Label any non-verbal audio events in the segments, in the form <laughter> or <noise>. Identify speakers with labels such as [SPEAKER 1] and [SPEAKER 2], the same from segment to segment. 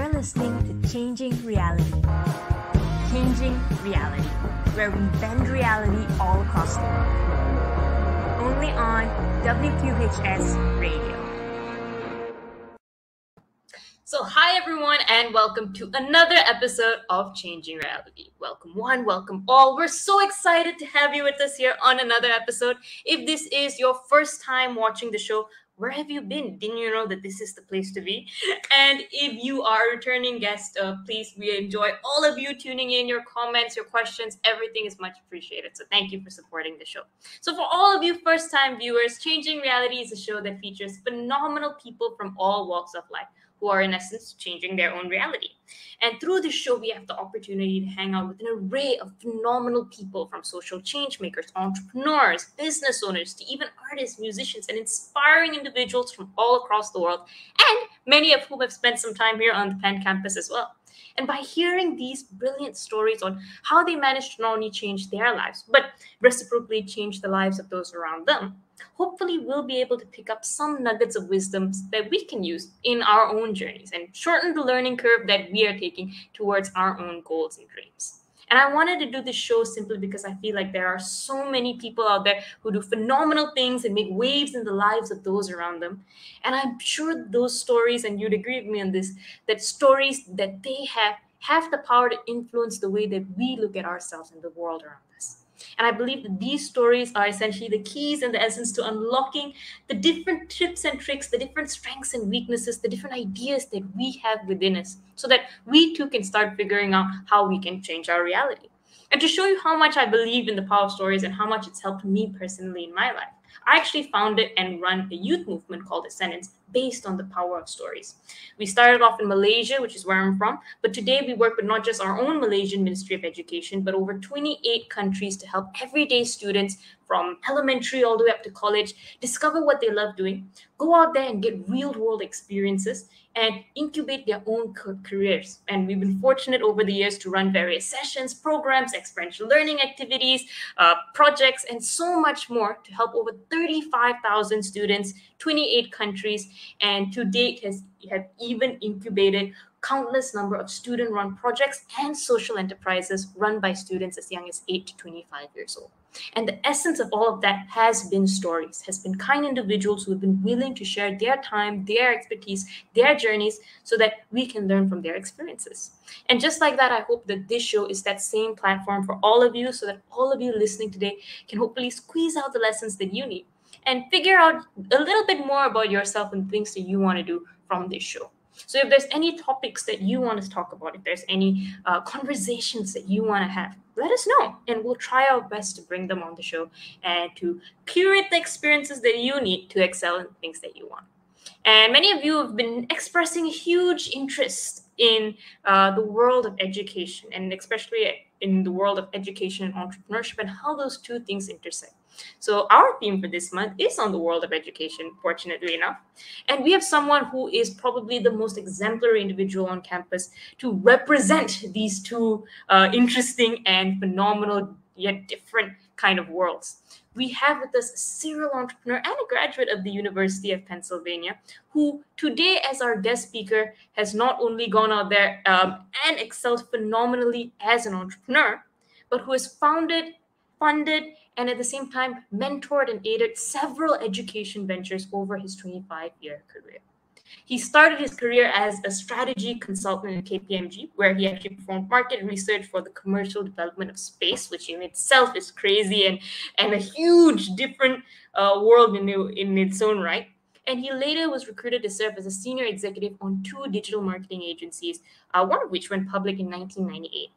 [SPEAKER 1] You're listening to Changing Reality. Changing Reality, where we bend reality all across the world. Only on WQHS Radio. So, hi everyone, and welcome to another episode of Changing Reality. Welcome, one, welcome all. We're so excited to have you with us here on another episode. If this is your first time watching the show, where have you been? Didn't you know that this is the place to be? And if you are a returning guest, uh, please, we enjoy all of you tuning in, your comments, your questions, everything is much appreciated. So thank you for supporting the show. So for all of you first time viewers, Changing Reality is a show that features phenomenal people from all walks of life who are in essence changing their own reality. And through this show, we have the opportunity to hang out with an array of phenomenal people from social change makers, entrepreneurs, business owners, to even artists, musicians, and inspiring individuals from all across the world, and many of whom have spent some time here on the Penn campus as well. And by hearing these brilliant stories on how they managed to not only change their lives, but reciprocally change the lives of those around them, hopefully we'll be able to pick up some nuggets of wisdom that we can use in our own journeys and shorten the learning curve that we are taking towards our own goals and dreams. And I wanted to do this show simply because I feel like there are so many people out there who do phenomenal things and make waves in the lives of those around them. And I'm sure those stories, and you'd agree with me on this, that stories that they have have the power to influence the way that we look at ourselves and the world around us. And I believe that these stories are essentially the keys and the essence to unlocking the different tips and tricks, the different strengths and weaknesses, the different ideas that we have within us, so that we too can start figuring out how we can change our reality. And to show you how much I believe in the power of stories and how much it's helped me personally in my life, I actually founded and run a youth movement called Ascendance based on the power of stories. We started off in Malaysia, which is where I'm from, but today we work with not just our own Malaysian Ministry of Education, but over 28 countries to help everyday students from elementary all the way up to college discover what they love doing, go out there and get real world experiences, and incubate their own careers. And we've been fortunate over the years to run various sessions, programs, experiential learning activities, uh, projects, and so much more to help over 35,000 students, 28 countries, and to date has have even incubated countless number of student run projects and social enterprises run by students as young as 8 to 25 years old. And the essence of all of that has been stories, has been kind individuals who have been willing to share their time, their expertise, their journeys, so that we can learn from their experiences. And just like that, I hope that this show is that same platform for all of you, so that all of you listening today can hopefully squeeze out the lessons that you need and figure out a little bit more about yourself and things that you want to do from this show. So if there's any topics that you want to talk about, if there's any uh, conversations that you want to have, let us know and we'll try our best to bring them on the show and to curate the experiences that you need to excel in things that you want. And many of you have been expressing huge interest in uh, the world of education and especially in the world of education and entrepreneurship and how those two things intersect. So our theme for this month is on the world of education, fortunately enough. And we have someone who is probably the most exemplary individual on campus to represent these two uh, interesting and phenomenal yet different kind of worlds. We have with us a serial entrepreneur and a graduate of the University of Pennsylvania, who today, as our guest speaker, has not only gone out there um, and excelled phenomenally as an entrepreneur, but who has founded, funded, and at the same time mentored and aided several education ventures over his 25 year career. He started his career as a strategy consultant in KPMG, where he actually performed market research for the commercial development of space, which in itself is crazy and, and a huge different uh, world in, in its own right. And he later was recruited to serve as a senior executive on two digital marketing agencies, uh, one of which went public in 1998.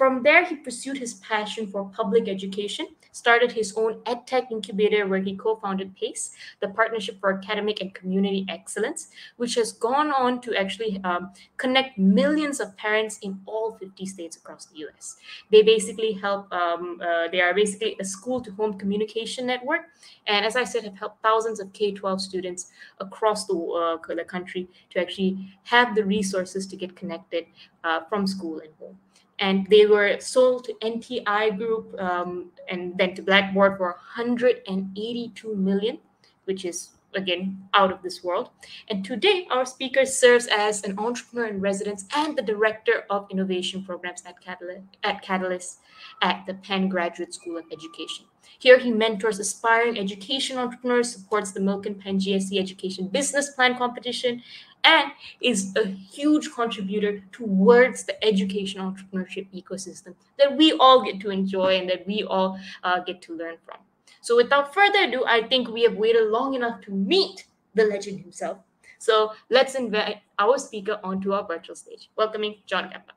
[SPEAKER 1] From there, he pursued his passion for public education, started his own EdTech incubator where he co founded PACE, the Partnership for Academic and Community Excellence, which has gone on to actually um, connect millions of parents in all 50 states across the US. They basically help, um, uh, they are basically a school to home communication network. And as I said, have helped thousands of K 12 students across the, uh, the country to actually have the resources to get connected uh, from school and home and they were sold to NTI Group um, and then to Blackboard for 182 million, which is again out of this world. And today, our speaker serves as an entrepreneur in residence and the director of innovation programs at Catalyst at, Catalyst at the Penn Graduate School of Education. Here, he mentors aspiring education entrepreneurs, supports the Milken Penn GSE Education Business Plan competition, and is a huge contributor towards the education entrepreneurship ecosystem that we all get to enjoy and that we all uh, get to learn from. So, without further ado, I think we have waited long enough to meet the legend himself. So, let's invite our speaker onto our virtual stage. Welcoming John Gamba.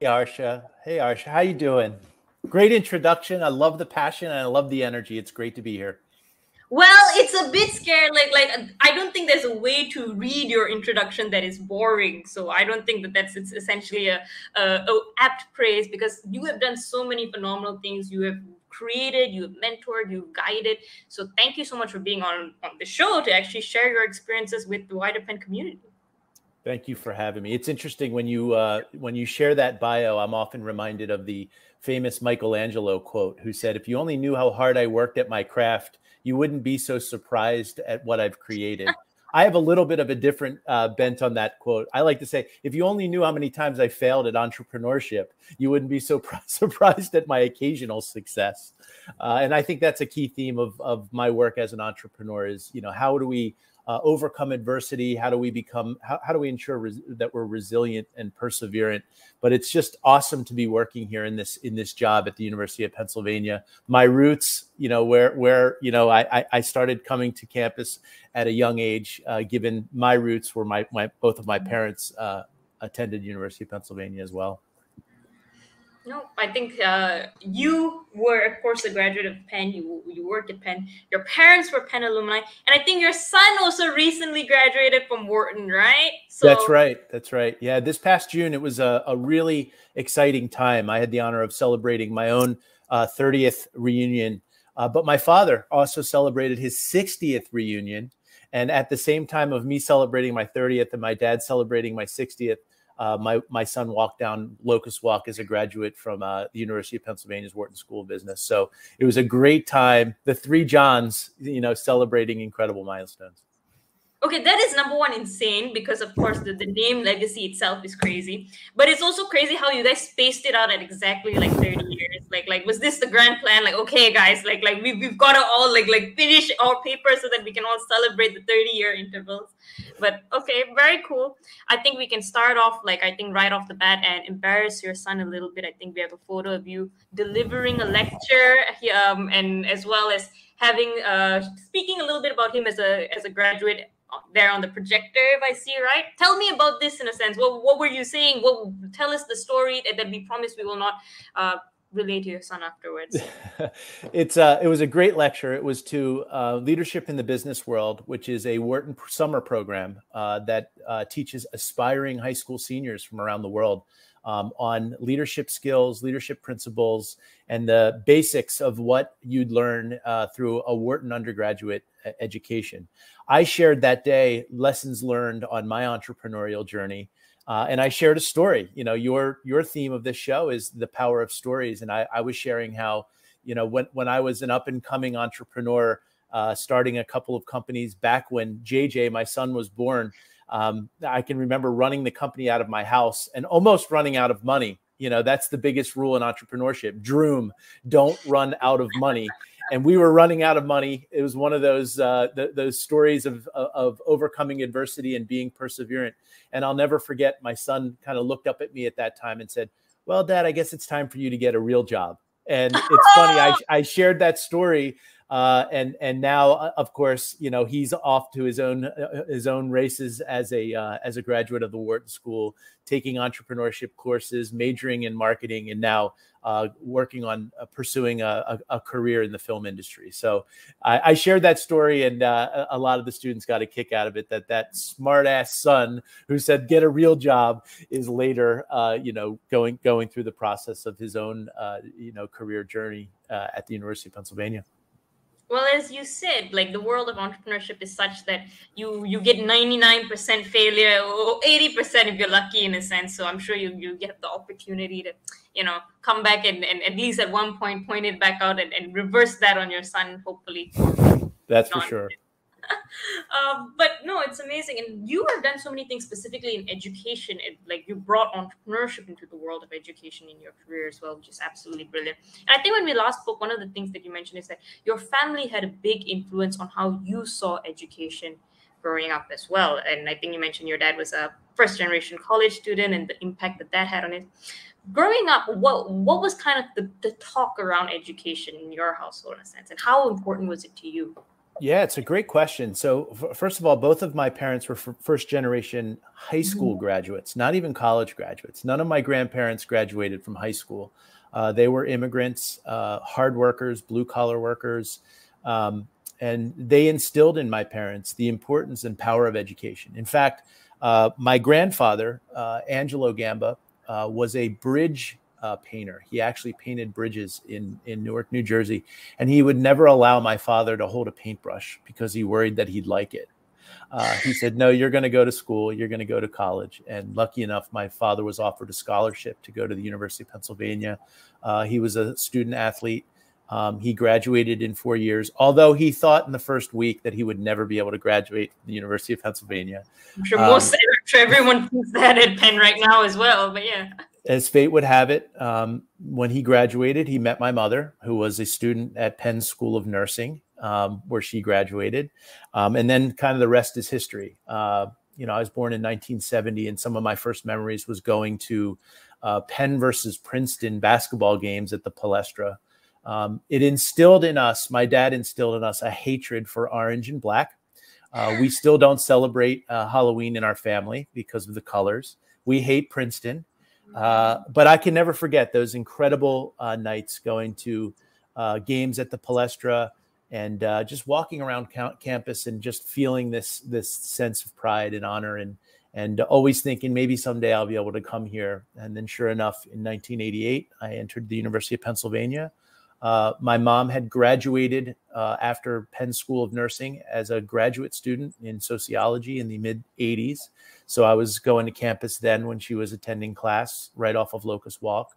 [SPEAKER 2] Hey Arsha. Hey Arsha, how you doing? Great introduction. I love the passion and I love the energy. It's great to be here.
[SPEAKER 1] Well, it's a bit scary. Like, like I don't think there's a way to read your introduction that is boring. So I don't think that that's it's essentially a, a, a apt praise because you have done so many phenomenal things. You have created, you have mentored, you've guided. So thank you so much for being on on the show to actually share your experiences with the wider Penn community.
[SPEAKER 2] Thank you for having me. It's interesting when you uh, when you share that bio. I'm often reminded of the famous Michelangelo quote, who said, "If you only knew how hard I worked at my craft, you wouldn't be so surprised at what I've created." I have a little bit of a different uh, bent on that quote. I like to say, if you only knew how many times I failed at entrepreneurship, you wouldn't be so <laughs> surprised at my occasional success. Uh, and I think that's a key theme of, of my work as an entrepreneur is, you know, how do we uh, overcome adversity? How do we become? How, how do we ensure res- that we're resilient and perseverant? But it's just awesome to be working here in this in this job at the University of Pennsylvania. My roots, you know, where where you know I I started coming to campus at a young age, uh, given my roots were my my both of my parents uh, attended University of Pennsylvania as well.
[SPEAKER 1] No, I think uh, you were, of course, a graduate of Penn. You you work at Penn. Your parents were Penn alumni, and I think your son also recently graduated from Wharton, right?
[SPEAKER 2] So that's right. That's right. Yeah, this past June, it was a, a really exciting time. I had the honor of celebrating my own uh, 30th reunion, uh, but my father also celebrated his 60th reunion, and at the same time of me celebrating my 30th and my dad celebrating my 60th uh, my my son walked down Locust Walk as a graduate from uh, the University of Pennsylvania's Wharton School of Business. So it was a great time. The three Johns, you know, celebrating incredible milestones.
[SPEAKER 1] Okay, that is number one insane because of course the, the name legacy itself is crazy. But it's also crazy how you guys spaced it out at exactly like 30 years. Like like was this the grand plan? Like, okay guys, like like we, we've got to all like like finish our paper so that we can all celebrate the 30 year intervals. But okay, very cool. I think we can start off like I think right off the bat and embarrass your son a little bit. I think we have a photo of you delivering a lecture um, and as well as having uh speaking a little bit about him as a as a graduate there on the projector if i see right? Tell me about this in a sense. What, what were you saying? What tell us the story that, that we promise we will not uh, relay to your son afterwards <laughs>
[SPEAKER 2] it's uh, it was a great lecture it was to uh, leadership in the business world which is a wharton summer program uh, that uh, teaches aspiring high school seniors from around the world um, on leadership skills, leadership principles, and the basics of what you'd learn uh, through a Wharton undergraduate education. I shared that day lessons learned on my entrepreneurial journey. Uh, and I shared a story. You know, your your theme of this show is the power of stories, and I, I was sharing how, you know, when when I was an up and coming entrepreneur, uh, starting a couple of companies back when JJ, my son, was born. Um, I can remember running the company out of my house and almost running out of money. You know, that's the biggest rule in entrepreneurship. Droom, don't run out of money. And we were running out of money. It was one of those uh, th- those stories of of overcoming adversity and being perseverant. And I'll never forget. My son kind of looked up at me at that time and said, "Well, Dad, I guess it's time for you to get a real job." And it's funny. I, <laughs> I shared that story uh, and and now, uh, of course, you know he's off to his own uh, his own races as a uh, as a graduate of the Wharton School, taking entrepreneurship courses, majoring in marketing, and now uh, working on uh, pursuing a, a, a, career in the film industry. So I, I shared that story, and a lot of the students got a kick out of it. That that smart ass son who said get a real job is later, you know, going going through the process of his own you know career journey at the University of Pennsylvania
[SPEAKER 1] well as you said like the world of entrepreneurship is such that you you get 99% failure or 80% if you're lucky in a sense. So i'm sure you you get the opportunity to you know come back and, and at least at one point point it back out and, and reverse that on your son hopefully.
[SPEAKER 2] That's for sure <laughs>
[SPEAKER 1] um, but no, it's amazing, and you have done so many things specifically in education. It, like you brought entrepreneurship into the world of education in your career as well, which is absolutely brilliant. And I think when we last spoke, one of the things that you mentioned is that your family had a big influence on how you saw education growing up as well. And I think you mentioned your dad was a first generation college student and the impact that that had on it. Growing up, what what was kind of the, the talk around education in your household in a sense, and how important was it to you?
[SPEAKER 2] Yeah, it's a great question. So, f- first of all, both of my parents were f- first generation high school mm-hmm. graduates, not even college graduates. None of my grandparents graduated from high school. Uh, they were immigrants, uh, hard workers, blue collar workers. Um, and they instilled in my parents the importance and power of education. In fact, uh, my grandfather, uh, Angelo Gamba, uh, was a bridge uh, painter. He actually painted bridges in in Newark, New Jersey, and he would never allow my father to hold a paintbrush because he worried that he'd like it. Uh, he said, "No, you're going to go to school. You're going to go to college." And lucky enough, my father was offered a scholarship to go to the University of Pennsylvania. Uh, he was a student athlete. Um, he graduated in four years, although he thought in the first week that he would never be able to graduate from the University of Pennsylvania.
[SPEAKER 1] I'm sure most, um, <laughs> sure everyone thinks that at Penn right now as well. But yeah
[SPEAKER 2] as fate would have it, um, when he graduated, he met my mother, who was a student at Penn School of Nursing, um, where she graduated. Um, and then kind of the rest is history. Uh, you know, I was born in 1970, and some of my first memories was going to uh, Penn versus Princeton basketball games at the Palestra. Um, it instilled in us, my dad instilled in us a hatred for orange and black. Uh, we still don't celebrate uh, Halloween in our family because of the colors. We hate Princeton. Uh, but I can never forget those incredible uh, nights going to uh, games at the Palestra and uh, just walking around campus and just feeling this this sense of pride and honor and and always thinking maybe someday I'll be able to come here. And then, sure enough, in 1988, I entered the University of Pennsylvania. Uh, my mom had graduated uh, after Penn School of Nursing as a graduate student in sociology in the mid 80s. So I was going to campus then when she was attending class right off of Locust Walk.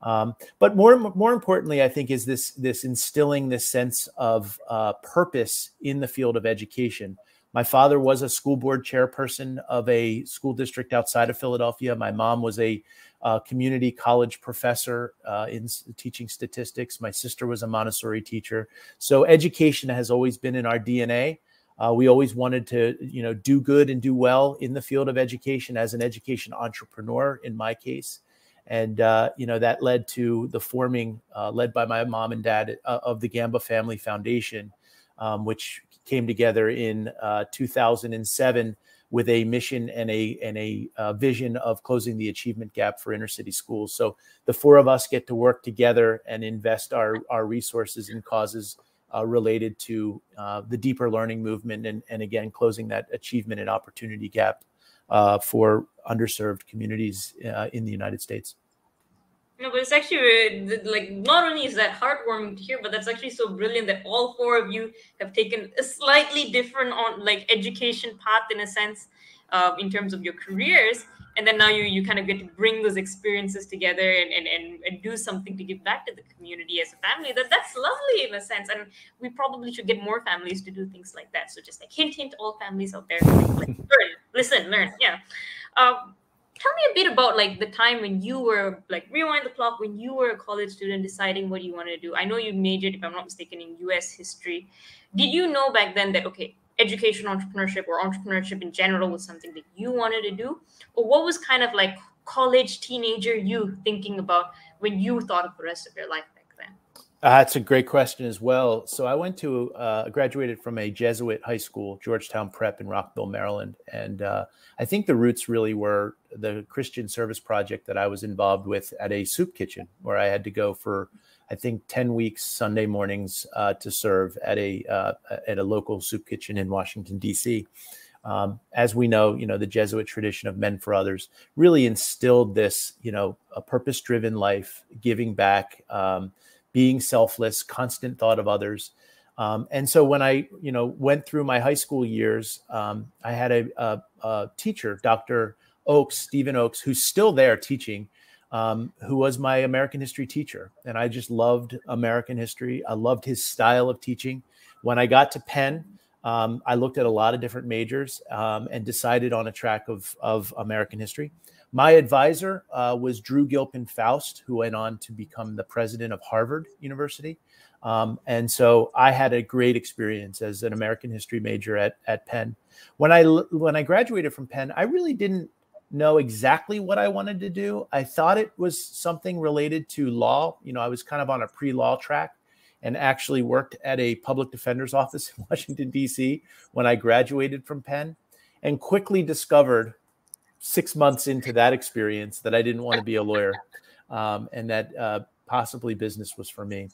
[SPEAKER 2] Um, but more more importantly, I think is this this instilling this sense of uh, purpose in the field of education. My father was a school board chairperson of a school district outside of Philadelphia. My mom was a uh, community college professor uh, in teaching statistics. My sister was a Montessori teacher. So education has always been in our DNA. Uh, we always wanted to, you know, do good and do well in the field of education as an education entrepreneur. In my case, and uh, you know that led to the forming, uh, led by my mom and dad, uh, of the Gamba Family Foundation, um, which came together in uh, 2007 with a mission and a and a uh, vision of closing the achievement gap for inner city schools. So the four of us get to work together and invest our our resources in causes uh, related to uh, the deeper learning movement and, and again closing that achievement and opportunity gap uh, for underserved communities uh, in the United States.
[SPEAKER 1] No, but it's actually like not only is that heartwarming to hear, but that's actually so brilliant that all four of you have taken a slightly different on like education path in a sense, uh, in terms of your careers. And then now you you kind of get to bring those experiences together and, and, and, and do something to give back to the community as a family. That that's lovely in a sense. And we probably should get more families to do things like that. So just like hint hint all families out there like, learn listen learn yeah. Um, tell me a bit about like the time when you were like rewind the clock when you were a college student deciding what you wanted to do. I know you majored if i'm not mistaken in us history. Did you know back then that okay education entrepreneurship or entrepreneurship in general was something that you wanted to do? Or what was kind of like college teenager you thinking about when you thought of the rest of your life
[SPEAKER 2] uh, that's a great question as well so i went to uh, graduated from a jesuit high school georgetown prep in rockville maryland and uh, i think the roots really were the christian service project that i was involved with at a soup kitchen where i had to go for I think 10 weeks Sunday mornings uh, to serve at a uh, at a local soup kitchen in Washington D.C. Um, as we know, you know the Jesuit tradition of men for others really instilled this, you know, a purpose-driven life, giving back, um, being selfless, constant thought of others. Um, and so when I, you know, went through my high school years, um, I had a, a, a teacher, Dr. Oakes, Stephen Oakes, who's still there teaching um, who was my American history teacher. And I just loved American history. I loved his style of teaching. When I got to Penn, um, I looked at a lot of different majors um, and decided on a track of, of American history. My advisor uh, was Drew Gilpin Faust, who went on to become the president of Harvard University. Um, and so I had a great experience as an American history major at, at Penn. When I when I graduated from Penn, I really didn't know exactly what I wanted to do. I thought it was something related to law. You know, I was kind of on a pre-law track and actually worked at a public defender's <laughs> office in Washington D.C. when I graduated from Penn and quickly discovered 6 months into that experience that I didn't want to be a lawyer um, and that uh, possibly business was for me.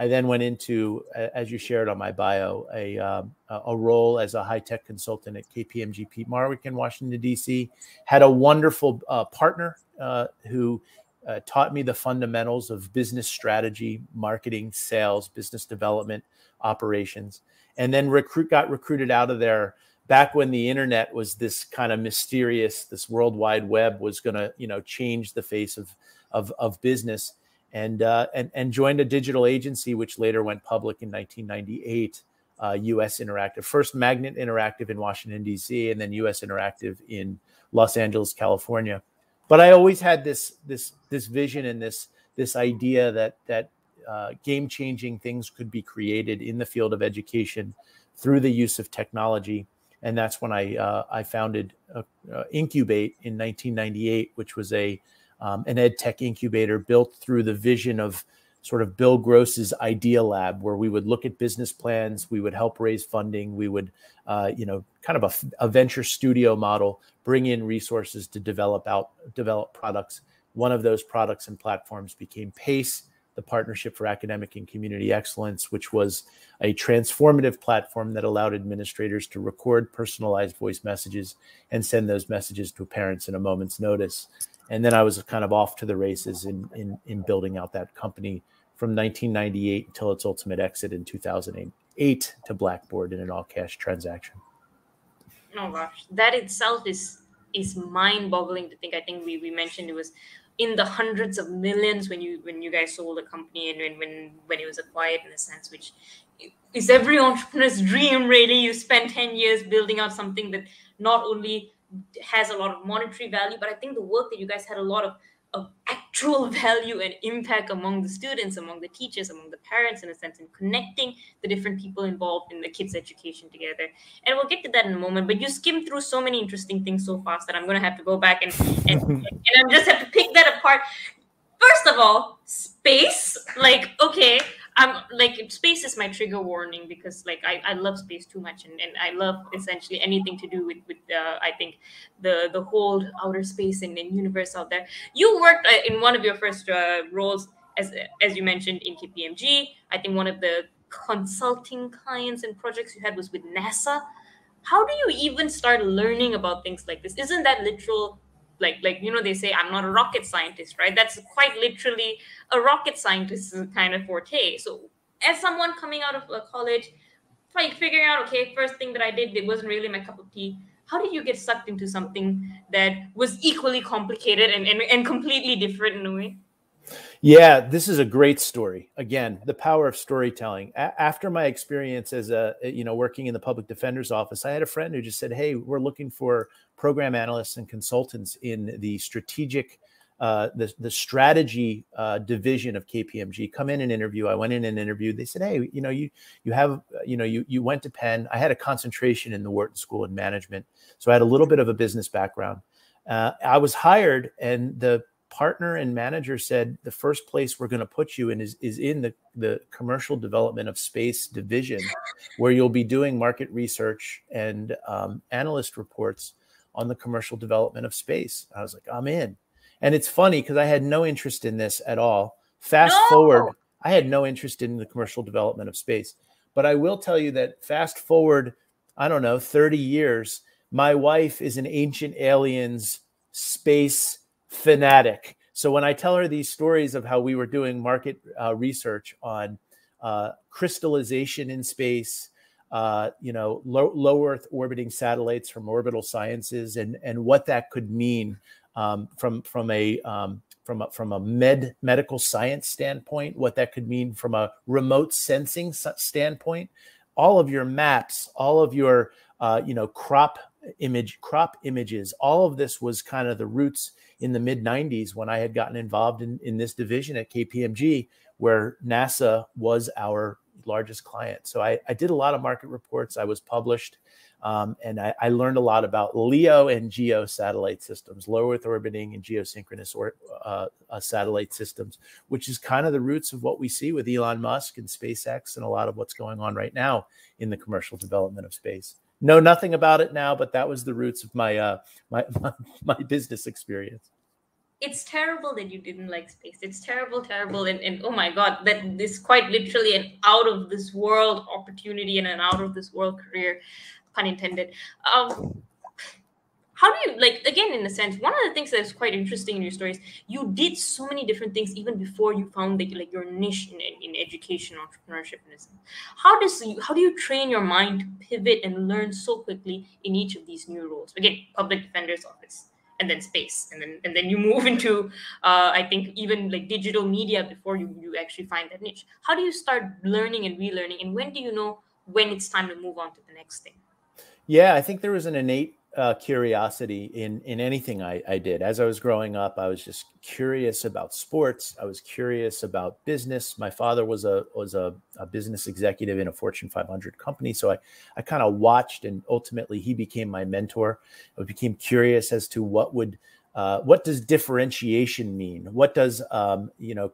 [SPEAKER 2] I then went into, as you shared on my bio, a, um, a role as a high tech consultant at KPMG Peat Marwick in Washington, D.C. Had a wonderful uh, partner uh, who uh, taught me the fundamentals of business strategy, marketing, sales, business development, operations, and then recruit got recruited out of there back when the internet was this kind of mysterious, this world wide web was going to, you know, change the face of, of, of business and, uh, and, and joined a digital agency, which later went public in 1998, uh, US Interactive. First Magnet Interactive in Washington, D.C., and then US Interactive in Los Angeles, California. But I always had this, this, this vision and this, this idea that, that uh, game changing things could be created in the field of education through the use of technology. And that's when I, uh, I founded uh, Incubate in 1998, which was a um, an ed tech incubator built through the vision of sort of Bill Gross's Idea Lab, where we would look at business plans, we would help raise funding, we would, uh, you know, kind of a, a, venture studio model, bring in resources to develop out develop products. One of those products and platforms became PACE, the Partnership for Academic and Community Excellence, which was a transformative platform that allowed administrators to record personalized voice messages and send those messages to parents in a moment's notice and then I was kind of off to the races in in, in building out that company from 1998 until its ultimate exit in 2008 to Blackboard in an all cash transaction.
[SPEAKER 1] Oh gosh, that itself is is mind boggling to think. I think we, we mentioned it was in the hundreds of millions when you when you guys sold the company and when when when it was acquired in a sense, which is every <laughs> entrepreneur's dream. Really, you spend ten years building out something that not only has a lot of monetary value, but I think the work that you guys had a lot of of actual <laughs> value and impact among the students, among the teachers, among the parents, in a sense, in connecting the different people involved in the kids' education together. And we'll get to that in a moment. But you skimmed through so many interesting things so fast that I'm going to have to go back and and, <laughs> and I just have to pick that apart. First of all, space. Like, okay, I'm like space is my trigger warning because like I, I love space too much and, and I love essentially anything to do with with uh, I think the the whole outer space and, and universe out there. You worked uh, in one of your first uh, roles as as you mentioned in KPMG. I think one of the consulting clients and projects you had was with NASA. How do you even start learning about things like this? Isn't that literal like like you know they say i'm not a rocket scientist right? That's quite literally a rocket scientist's kind of forte. So as someone coming out of a college like figuring out okay first thing that i did it wasn't really my cup of tea. How did you get sucked into something that was equally complicated and, and, and completely different in a way
[SPEAKER 2] yeah, this is a great story. Again, the power of storytelling. A- after my experience as a you know working in the public defender's office, I had a friend who just said, "Hey, we're looking for program analysts and consultants in the strategic uh, the the strategy uh, division of KPMG. Come in and interview. I went in and interviewed. They said, "Hey, you know, you you have you know you you went to Penn. I had a concentration in the Wharton School in Management, so I had a little bit of a business background. Uh, I was hired, and the partner and manager said the first place we're going to put you in is, is in the, the commercial development of space division where you'll be doing market research and um, analyst reports on the commercial development of space. I was like i'm in. And it's funny because i had no interest in this at all. Fast no! forward i had no interest in the commercial development of space. But i will tell you that fast forward i don't know 30 years my wife is an ancient aliens space fanatic. So when I tell her these stories of how we were doing market uh, research on uh, crystallization in space, uh, you know, low, low, Earth orbiting satellites from orbital sciences, and and what that could mean um, from from a um, from a, from a med medical science standpoint, what that could mean from a remote sensing standpoint, all of your maps, all of your uh, you know crop image crop images. All of this was kind of the roots in the mid 90s when i had gotten involved in, in this division at kpmg where nasa was our largest client. So I, I did a lot of market reports. I was published um, and I, I, learned a lot about LEO and GEO satellite systems, low Earth orbiting and geosynchronous or, uh, uh, satellite systems, which is kind of the roots of what we see with Elon Musk and SpaceX and a lot of what's going on right now in the commercial development of space know nothing about it now, but that was the roots of my uh, my, <laughs> my, my business experience.
[SPEAKER 1] It's terrible that you didn't like space. It's terrible, terrible, and, and oh my god, that this quite literally an out of this world opportunity and an out of this world career, pun intended. Um, how do you like again in a sense one of the things that's quite interesting in your stories you did so many different things even before you found like, like your niche in, in education entrepreneurship in a sense. How does you how do you train your mind to pivot and learn so quickly in each of these new roles? Again public defender's office and then space and then and then you move <laughs> into uh, i think even like digital media before you you actually find that niche. How do you start learning and relearning and when do you know when it's time to move on to the next thing?
[SPEAKER 2] Yeah i think there was an innate uh, curiosity in in anything I, I did. As I was growing up, I was just curious about sports. I was curious about business. My father was a was a, a business executive in a Fortune 500 company, so I I kind of watched, and ultimately he became my mentor. I became curious as to what would uh, what does differentiation mean? What does um, you know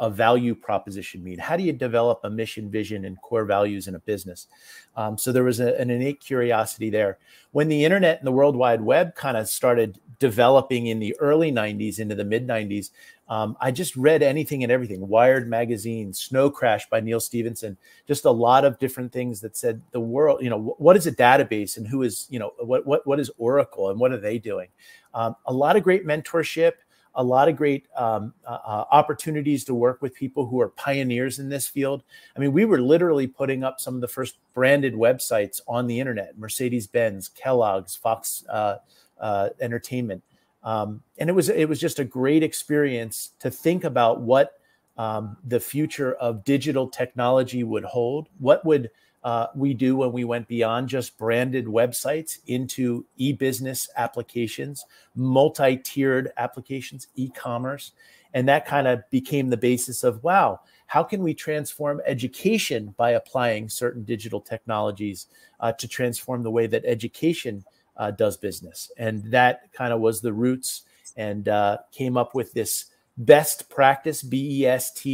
[SPEAKER 2] a value proposition mean? How do you develop a mission, vision, and core values in a business? Um, so there was a, an innate curiosity there. When the internet and the World Wide Web kind of started developing in the early 90s into the mid 90s, um, I just read anything and everything Wired magazine, Snow Crash by Neal Stephenson, just a lot of different things that said the world, you know, what is a database and who is, you know, what, what, what is Oracle and what are they doing? Um, a lot of great mentorship a lot of great um, uh, uh, opportunities to work with people who are pioneers in this field. I mean, we were literally putting up some of the first branded websites on the internet: Mercedes Benz, Kellogg's, Fox uh, uh, Entertainment, um, and it was it was just a great experience to think about what um, the future of digital technology would hold. What would uh, we do when we went beyond just branded websites into e-business applications, multi-tiered applications, e-commerce, and that kind of became the basis of wow, how can we transform education by applying certain digital technologies uh, to transform the way that education uh, does business? And that kind of was the roots, and uh, came up with this best practice BEST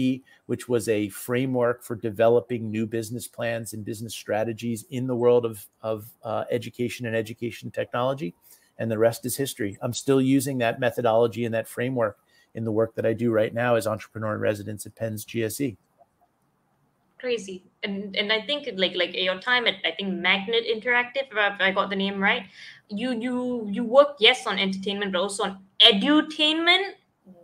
[SPEAKER 2] which was a framework for developing new business plans and business strategies in the world of, of uh, education and education technology. And the rest is history. I'm still using that methodology and that framework in the work that I do right now as entrepreneur in residence at Penn's GSE.
[SPEAKER 1] Crazy, and and I think like like your time at I think Magnet Interactive, if I got the name right, you you you work yes on entertainment, but also on edutainment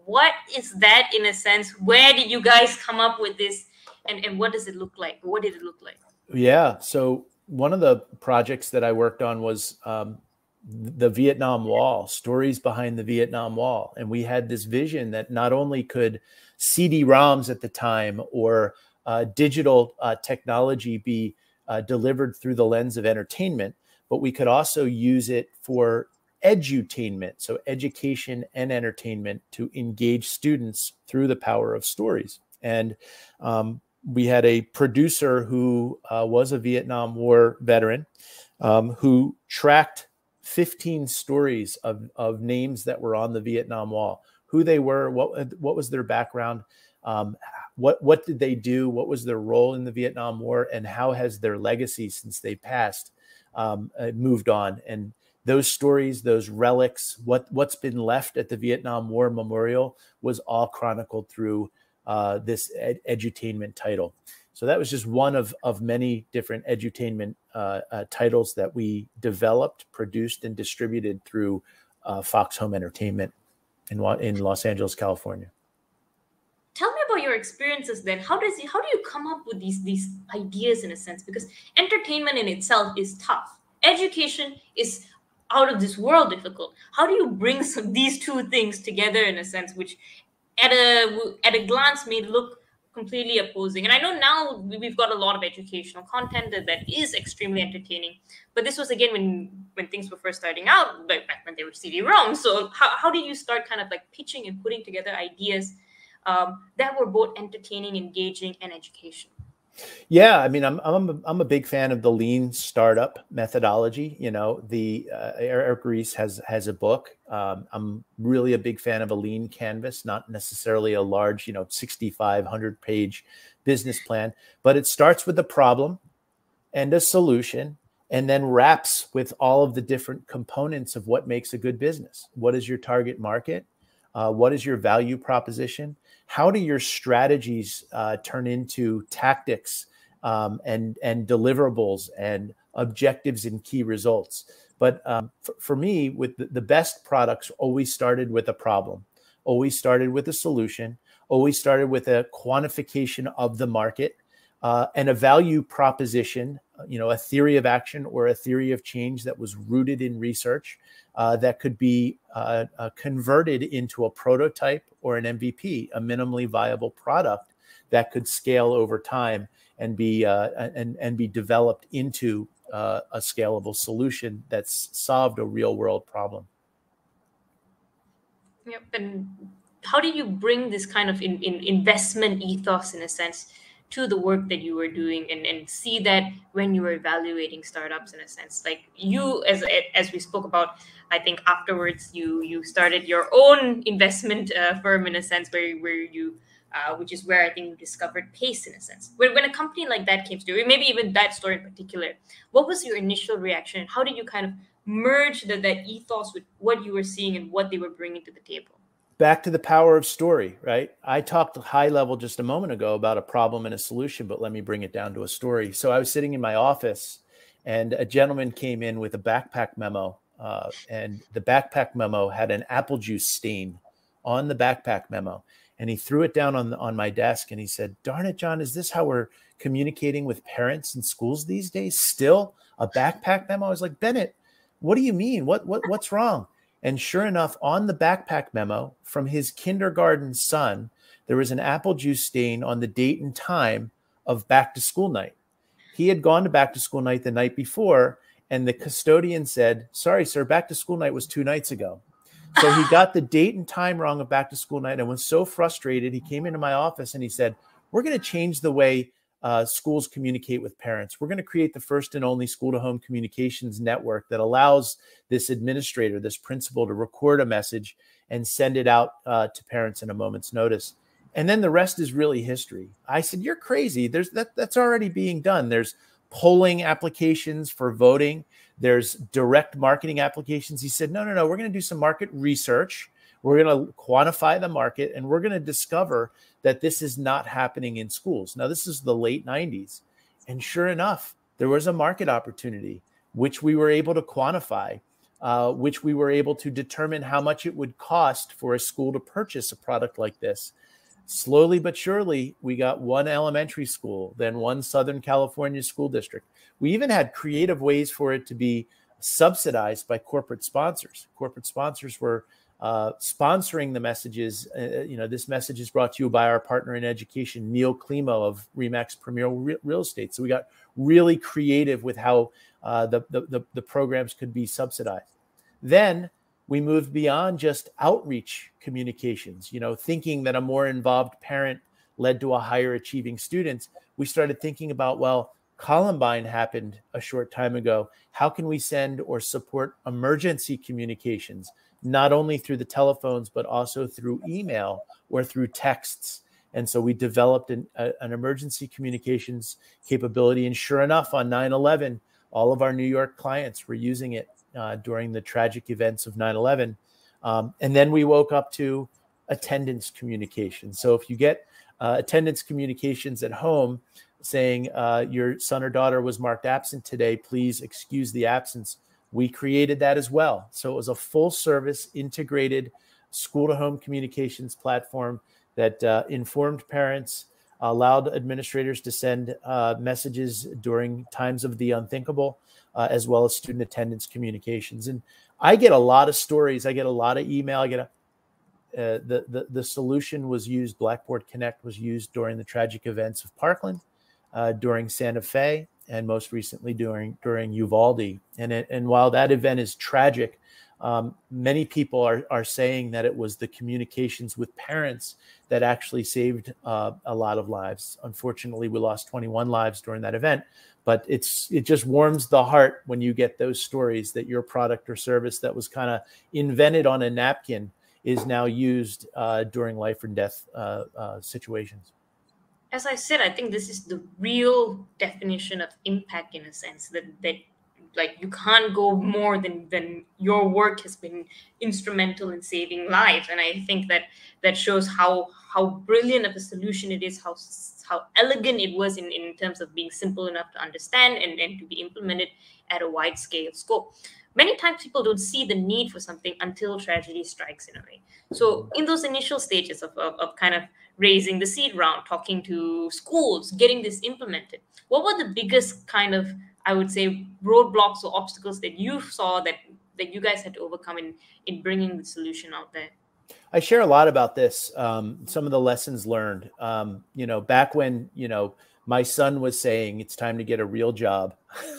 [SPEAKER 1] what is that in a sense? Where did you guys come up with this? And, and what does it look like? What did it look like?
[SPEAKER 2] Yeah so one of the projects that i worked on was um, the vietnam wall stories behind the vietnam wall. And we had this vision that not only could cd-roms at the time or uh, digital uh, technology be uh, delivered through the lens of entertainment but we could also use it for edutainment, so education and entertainment to engage students through the power of stories. And um, we had a producer who uh, was a Vietnam War veteran um, who tracked 15 stories of, of names that were on the Vietnam Wall, who they were, what, what was their background, um, what, what did they do, what was their role in the Vietnam War, and how has their legacy since they passed um, uh, moved on. And those stories, those relics, what what's been left at the Vietnam War Memorial was all chronicled through uh, this ed- edutainment title. So that was just one of of many different edutainment uh, uh, titles that we developed, produced, and distributed through uh, Fox Home Entertainment in in Los Angeles, California.
[SPEAKER 1] Tell me about your experiences then. How does how do you come up with these these ideas in a sense? Because entertainment in itself is tough. Education is out of this world difficult. How do you bring <laughs> some, these two things together in a sense, which at a at a glance may look completely opposing. And I know now we've got a lot of educational content that, that is extremely entertaining. But this was again when when things were first starting out, back when they were CD-ROM. So how, how do you start kind of like pitching and putting together ideas um, that were both entertaining, engaging, and educational?
[SPEAKER 2] Yeah, I mean, I'm I'm I'm a big fan of the lean startup methodology. You know, the uh, Eric Ries has has a book. Um, I'm really a big fan of a lean canvas, not necessarily a large, you know, 6,500 page business plan, but it starts with a problem and a solution, and then wraps with all of the different components of what makes a good business. What is your target market? Uh, what is your value proposition? how do your strategies uh, turn into tactics um, and and deliverables and objectives and key results but um, for, for, me with the, the best products always started with a problem always started with a solution always started with a quantification of the market uh, and a value proposition you know a theory of action or a theory of change that was rooted in research uh, that could be uh, uh, converted into a prototype or an MVP, a minimally viable product that could scale over time and be uh, and and be developed into uh, a scalable solution that's solved a real world problem.
[SPEAKER 1] Yep, and how do you bring this kind of in, in investment ethos in a sense to the work that you were doing and, and see that when you were evaluating startups in a sense like you as as we spoke about i think afterwards you you started your own investment uh, firm in a sense where where you uh, which is where I think you discovered pace in a sense. When, when a company like that came to you, maybe even that story in particular, what was your initial reaction? and How did you kind of merge the, that ethos with what you were seeing and what they were bringing to the table?
[SPEAKER 2] Back to the power of story, right? I talked high level just a moment ago about a problem and a solution, but let me bring it down to a story. So I was sitting in my office and a gentleman came in with a backpack memo. Uh, and the backpack memo had an apple juice stain on the backpack memo. And he threw it down on, the, on my desk and he said, Darn it, John, is this how we're communicating with parents in schools these days? Still a backpack memo? I was like, Bennett, what do you mean? What, what, what's wrong? And sure enough, on the backpack memo from his kindergarten son, there was an apple juice stain on the date and time of back to school night. He had gone to back to school night the night before, and the custodian said, Sorry, sir, back to school night was two nights ago. So he got the date and time wrong of back to school night and was so frustrated. He came into my office and he said, We're going to change the way uh, schools communicate with parents. We're going to create the first and only school to home communications network that allows this administrator, this principal, to record a message and send it out uh, to parents in a moment's notice. And then the rest is really history. I said, "You're crazy. There's that. That's already being done. There's polling applications for voting. There's direct marketing applications." He said, "No, no, no. We're going to do some market research." We're going to quantify the market and we're going to discover that this is not happening in schools. Now, this is the late 90s. And sure enough, there was a market opportunity, which we were able to quantify, uh, which we were able to determine how much it would cost for a school to purchase a product like this. Slowly but surely, we got one elementary school, then one Southern California school district. We even had creative ways for it to be subsidized by corporate sponsors. Corporate sponsors were uh, sponsoring the messages. Uh, uh, you know, this message is brought to you by our partner in education, Neil Klimo of Remax Premier Real Estate. So we got really creative with how uh, the, the, the programs could be subsidized. Then we moved beyond just outreach communications. You know, thinking that a more involved parent led to a higher achieving students. We started thinking about well. Columbine happened a short time ago. How can we send or support emergency communications? Not only through the telephones, but also through email or through texts. And so we developed an, a, an emergency communications capability. And sure enough, on 9 11, all of our New York clients were using it uh, during the tragic events of 9 11. Um, and then we woke up to attendance communication. So if you get uh, attendance communications at home saying uh, your son or daughter was marked absent today, please excuse the absence we created that as well. So it was a full service integrated school to home communications platform that uh, informed parents, allowed administrators to send uh, messages during times of the unthinkable, uh, as well as student attendance communications. And I get a lot of stories. I get a lot of email. I get a uh, the, the, the solution was used. Blackboard Connect was used during the tragic events of Parkland, uh, during Santa Fe, and most recently during during Uvalde. And it, and while that event is tragic, um, many people are, are saying that it was the communications with parents that actually saved uh, a lot of lives. Unfortunately, we lost 21 lives during that event, but it's it just warms the heart when you get those stories that your product or service that was kind of invented on a napkin is now used uh, during life and death uh, uh situations.
[SPEAKER 1] As I said, I think this is the real definition of impact in a sense that that like you can't go more than than your work has been instrumental in saving lives. And i think that that shows how how brilliant of a solution it is how how elegant it was in, in terms of being simple enough to understand and, and to be implemented at a wide scale scope many times people don't see the need for something until tragedy strikes in a way so in those initial stages of, of, of kind of raising the seed round talking to schools getting this implemented what were the biggest kind of I would say roadblocks or obstacles that you saw that that you guys had to overcome in in bringing the solution out there?
[SPEAKER 2] I share a lot about this. Um, some of the lessons learned. Um, you know, back when you know my son was saying it's time to get a real job,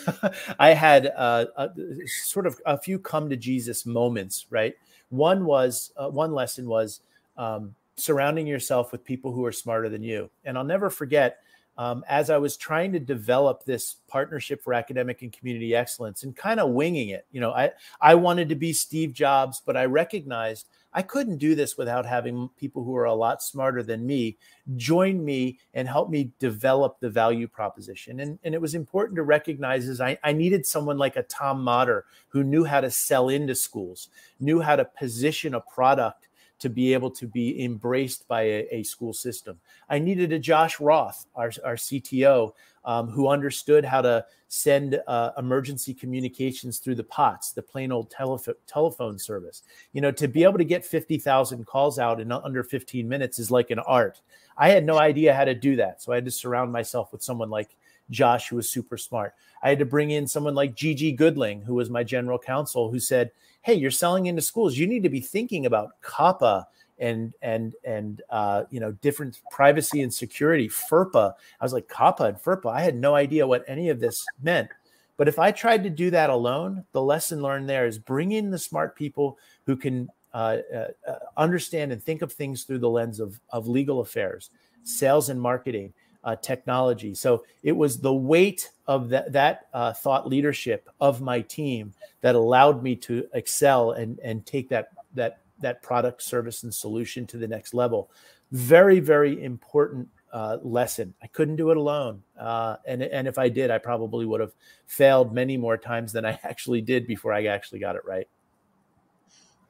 [SPEAKER 2] <laughs> I had uh, a, sort of a few come to Jesus moments. Right. One was uh, one lesson was um, surrounding yourself with people who are smarter than you, and I'll never forget um, as I was trying to develop this partnership for academic and community excellence and kind of winging it. You know, I, I wanted to be Steve Jobs, but I recognized I couldn't do this without having people who are a lot smarter than me join me and help me develop the value proposition. And, and it was important to recognize is I, I needed someone like a Tom Motter who knew how to sell into schools, knew how to position a product to be able to be embraced by a, a school system. I needed a Josh Roth, our, our CTO, um, who understood how to send uh, emergency communications through the POTS, the plain old telef- telephone service. You know, to be able to get 50,000 calls out in under 15 minutes is like an art. I had no idea how to do that. So I had to surround myself with someone like Josh, who was super smart. I had to bring in someone like Gigi Goodling, who was my general counsel, who said, hey, you're selling into schools. You need to be thinking about COPPA and and and uh, you know different privacy and security. FERPA. I was like COPPA and FERPA. I had no idea what any of this meant. But if I tried to do that alone, the lesson learned there is bring in the smart people who can uh, uh, uh understand and think of things through the lens of, of legal affairs, sales and marketing, uh, technology. So it was the weight of that, that uh, thought leadership of my team that allowed me to excel and, and take that, that, that product, service, and solution to the next level. Very, very important uh, lesson. I couldn't do it alone. Uh, and, and if I did, I probably would have failed many more times than I <laughs> actually did before I actually got it right.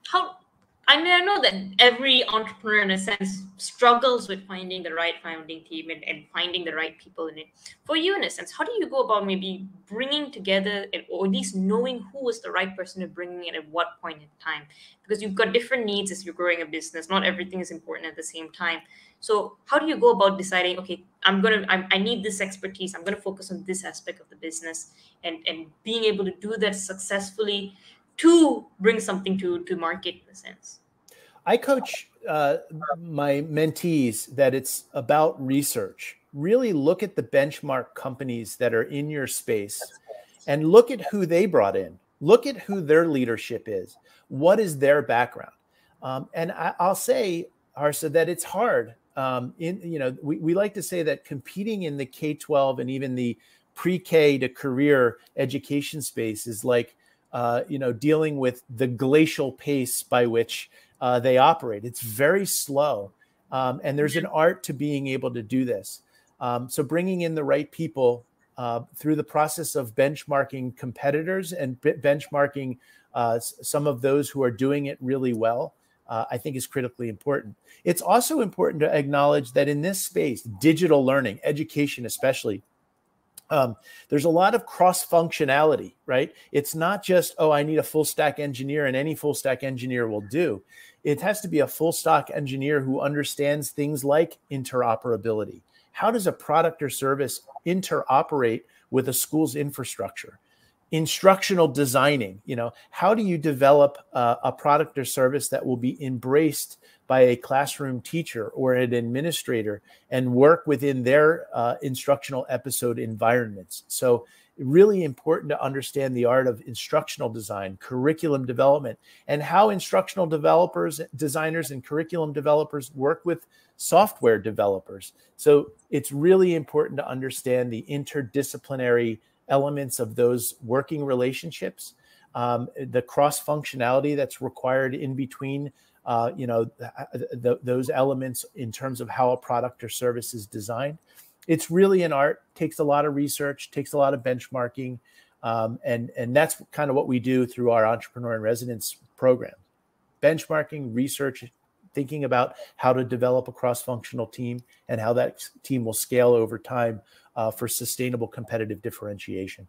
[SPEAKER 1] How I mean, I know that every entrepreneur, in a sense, struggles with finding the right founding team and, and finding the right people in it. For you, in a sense, how do you go about maybe bringing together, or at least knowing who is the right person to bring in at what point in time? Because you've got different needs as you're growing a business. Not everything is important at the same time. So, how do you go about deciding? Okay, I'm gonna, I need this expertise. I'm gonna focus on this aspect of the business, and and being able to do that successfully to bring something to to market in a sense.
[SPEAKER 2] I coach uh, my mentees that it's about research. Really look at the benchmark companies that are in your space and look at who they brought in. Look at who their leadership is. What is their background? Um, and I, will say Harsha that it's hard um, in you know we, we like to say that competing in the k-12 and even the pre-k to career education space is like uh, you know, dealing with the glacial pace by which uh, they operate. It's very slow, um, and there's an art to being able to do this. Um, so bringing in the right people uh, through the process of benchmarking competitors and benchmarking uh, some of those who are doing it really well. Uh, I think is critically important. It's also important to acknowledge that in this space, digital learning, education especially, um, there's a lot of cross functionality, right? It's not just, oh, I need a full stack engineer and any full stack engineer will do. It has to be a full stack engineer who understands things like interoperability. How does a product or service interoperate with a school's infrastructure? instructional designing you know how do you develop uh, a product or service that will be embraced by a classroom teacher or an administrator and work within their uh, instructional episode environments. So really important to understand the art of instructional design curriculum development and how instructional developers designers and curriculum developers work with software developers. So it's really important to understand the interdisciplinary elements of those working relationships, um, the cross functionality that's required in between, uh, you know, th- th- those elements in terms of how a product or service is designed. It's really an art. Takes a lot of research. Takes a lot of benchmarking, um, and and that's kind of what we do through our entrepreneur in residence program. Benchmarking, research, thinking about how to develop a cross-functional team and how that team will scale over time uh, for sustainable competitive differentiation.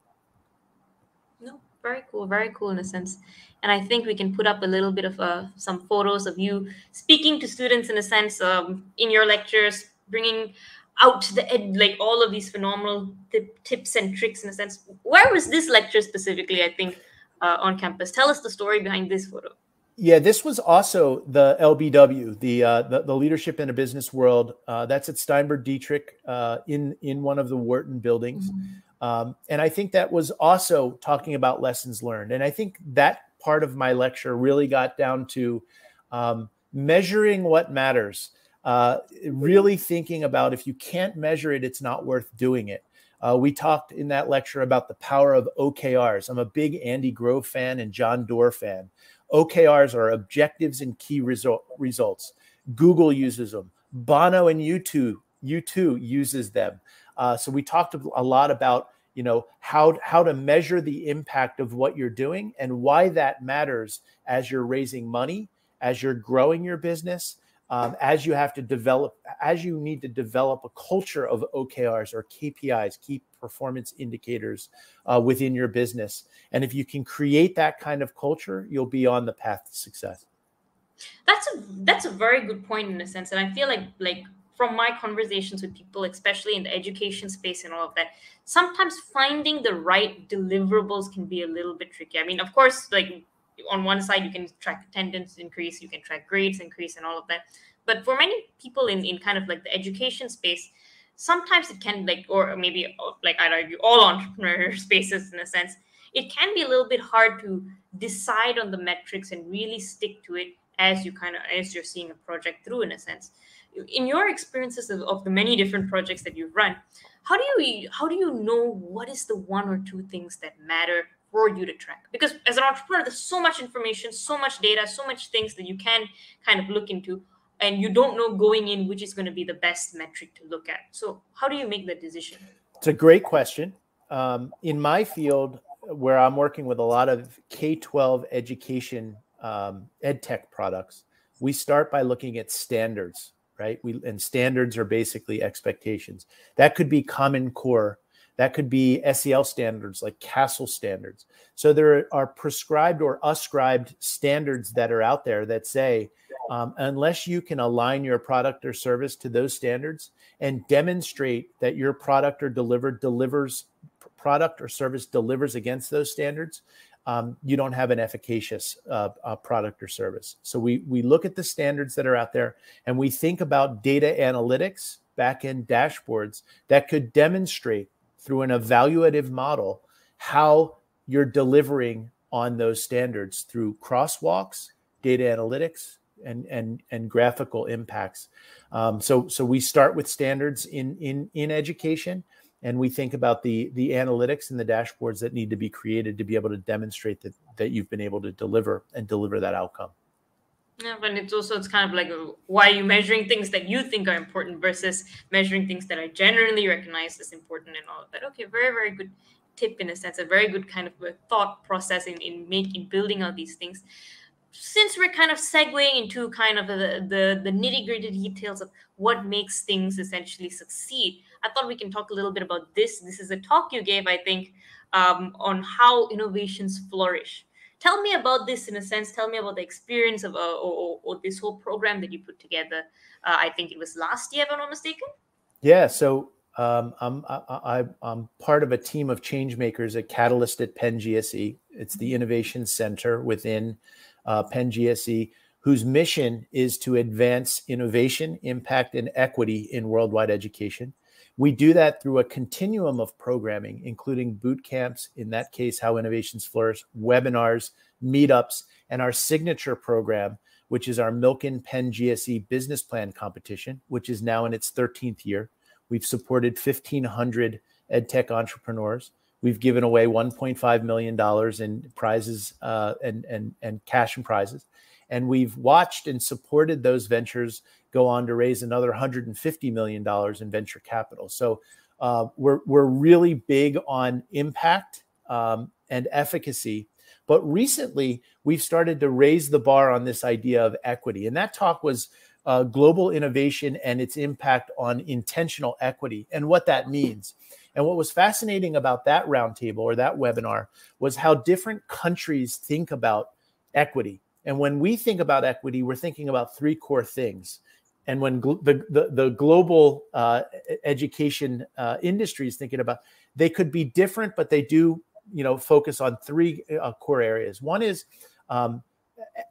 [SPEAKER 1] No, very cool, very cool in a sense. And I think we can put up a little bit of uh, some photos of you speaking to students in a sense um, in your lectures, bringing out the ed, like all of these phenomenal tip, tips and tricks in a sense. Where was this lecture specifically? I think uh, on campus. Tell us the story behind this photo.
[SPEAKER 2] Yeah, this was also the LBW, the uh, the, the, leadership in a business world. Uh, that's at Steinberg Dietrich uh, in in one of the Wharton buildings, mm-hmm. Um, and I think that was also talking about lessons learned. And I think that part of my lecture really got down to um, measuring what matters. Uh, really thinking about if you can't measure it, it's not worth doing it. Uh, we talked in that lecture about the power of OKRs. I'm a big Andy Grove fan and John Doerr fan. OKRs are objectives and key result, results. Google uses them. Bono and U2, U2 uses them. Uh, so we talked a lot about you know how how to measure the impact of what you're doing and why that matters as you're raising money, as you're growing your business, um, as you have to develop, as you need to develop a culture of OKRs or KPIs, key performance indicators uh, within your business. And if you can create that kind of culture, you'll be on the path to success.
[SPEAKER 1] That's a that's a very good point in a sense, and I feel like like from my conversations with people, especially in the education space and all of that, sometimes finding the right deliverables can be a little bit tricky. I mean, of course, like on one side you can track attendance increase you can track grades increase and all of that but for many people in, in kind of like the education space sometimes it can like or maybe like i'd argue all entrepreneur <laughs> spaces in a sense it can be a little bit hard to decide on the metrics and really stick to it as you kind of as you're seeing a project through in a sense in your experiences of, of the many different projects that you've run how do you how do you know what is the one or two things that matter for you to track? Because as an entrepreneur there's so much information so much data so much things that you can kind of look into and you don't know going in which is going to be the best metric to look at. So how do you make that decision?
[SPEAKER 2] It's a great question. Um, in my field where i'm working with a lot of k-12 education um, ed tech products we start by looking at standards right? We and standards are basically expectations. That could be common core. That could be SEL standards like CASEL standards. So there are prescribed or ascribed standards that are out there that say, um, unless you can align your product or service to those standards and demonstrate that your product or delivered delivers product or service delivers against those standards, um, you don't have an efficacious uh, uh, product or service. So we we look at the standards that are out there and we think about data analytics, back-end dashboards that could demonstrate through an evaluative model how you're delivering on those standards through crosswalks, data analytics, and and and graphical impacts. Um, so so we start with standards in in in education, and we think about the the analytics and the dashboards that need to be created to be able to demonstrate that that you've been able to deliver and deliver that outcome.
[SPEAKER 1] Yeah, but it's also it's kind of like uh, why are you measuring things that you think are important versus measuring things that are generally recognized as important and all of that. Okay, very very good tip in a sense, a very good kind of thought process in in making building out these things. Since we're kind of segueing into kind of the the, the nitty gritty details of what makes things essentially succeed, I thought we can talk a little bit about this. This is a talk you gave, I think, um, on how innovations flourish tell me about this in a sense tell me about the experience of uh, or, or, this whole program that you put together uh, i think it was last year if i'm not mistaken
[SPEAKER 2] yeah so Um, I'm, I, am part of a team of change makers at Catalyst at Penn GSE. It's the innovation center within uh, Penn GSE, whose mission is to advance innovation, impact, and equity in worldwide education. We do that through a continuum of programming, including boot camps, in that case, How Innovations Flourish, webinars, meetups, and our signature program, which is our Milken Penn GSE Business Plan Competition, which is now in its 13th year. We've supported 1,500 edtech entrepreneurs. We've given away 1.5 million dollars in prizes uh, and and and cash and prizes, and we've watched and supported those ventures go on to raise another 150 million dollars in venture capital. So uh, we're we're really big on impact um, and efficacy. But recently, we've started to raise the bar on this idea of equity, and that talk was uh, global innovation and its impact on intentional equity and what that means. And what was fascinating about that roundtable or that webinar was how different countries think about equity. And when we think about equity, we're thinking about three core things. And when gl- the, the, the, global uh, education uh, industry is thinking about, they could be different, but they do, you know, focus on three uh, core areas. One is um,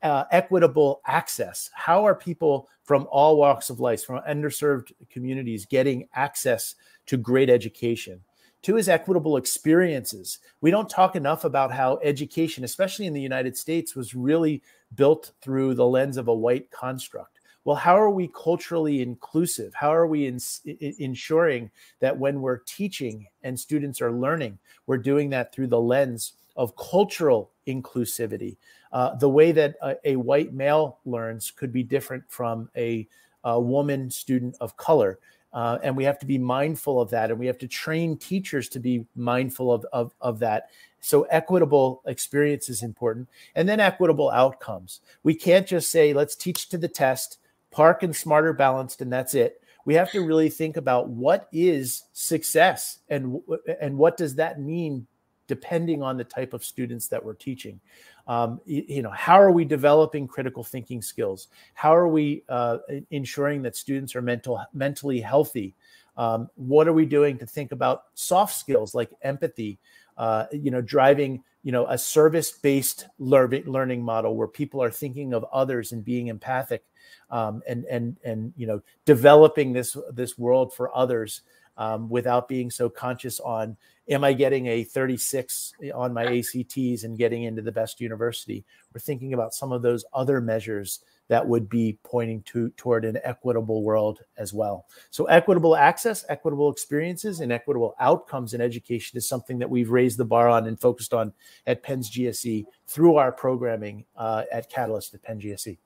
[SPEAKER 2] uh, equitable access. How are people from all walks of life, from underserved communities, getting access to great education? Two is equitable experiences. We don't talk enough about how education, especially in the United States, was really built through the lens of a white construct. Well, how are we culturally inclusive? How are we in, in, ensuring that when we're teaching and students are learning, we're doing that through the lens of cultural inclusivity? Uh, the way that a, a, white male learns could be different from a, a woman student of color. Uh, and we have to be mindful of that. And we have to train teachers to be mindful of, of, of that. So, equitable experience is important. And then, equitable outcomes. We can't just say, let's teach to the test, PARCC and smarter balanced, and that's it. We have to really think about what is success and, and what does that mean depending on the type of students that we're teaching. Um, you, you, know, how are we developing critical thinking skills? How are we uh, ensuring that students are mental mentally healthy? Um, what are we doing to think about soft skills like empathy? Uh, you know, driving you know a service-based learning learning model where people are thinking of others and being empathic, um, and and and you know developing this this world for others um, without being so conscious on am I getting a 36 on my ACTs and getting into the best university? We're thinking about some of those other measures that would be pointing to toward an equitable world as well. So equitable access, equitable experiences, and equitable outcomes in education is something that we've raised the bar on and focused on at Penn's GSE through our programming uh, at Catalyst at Penn GSE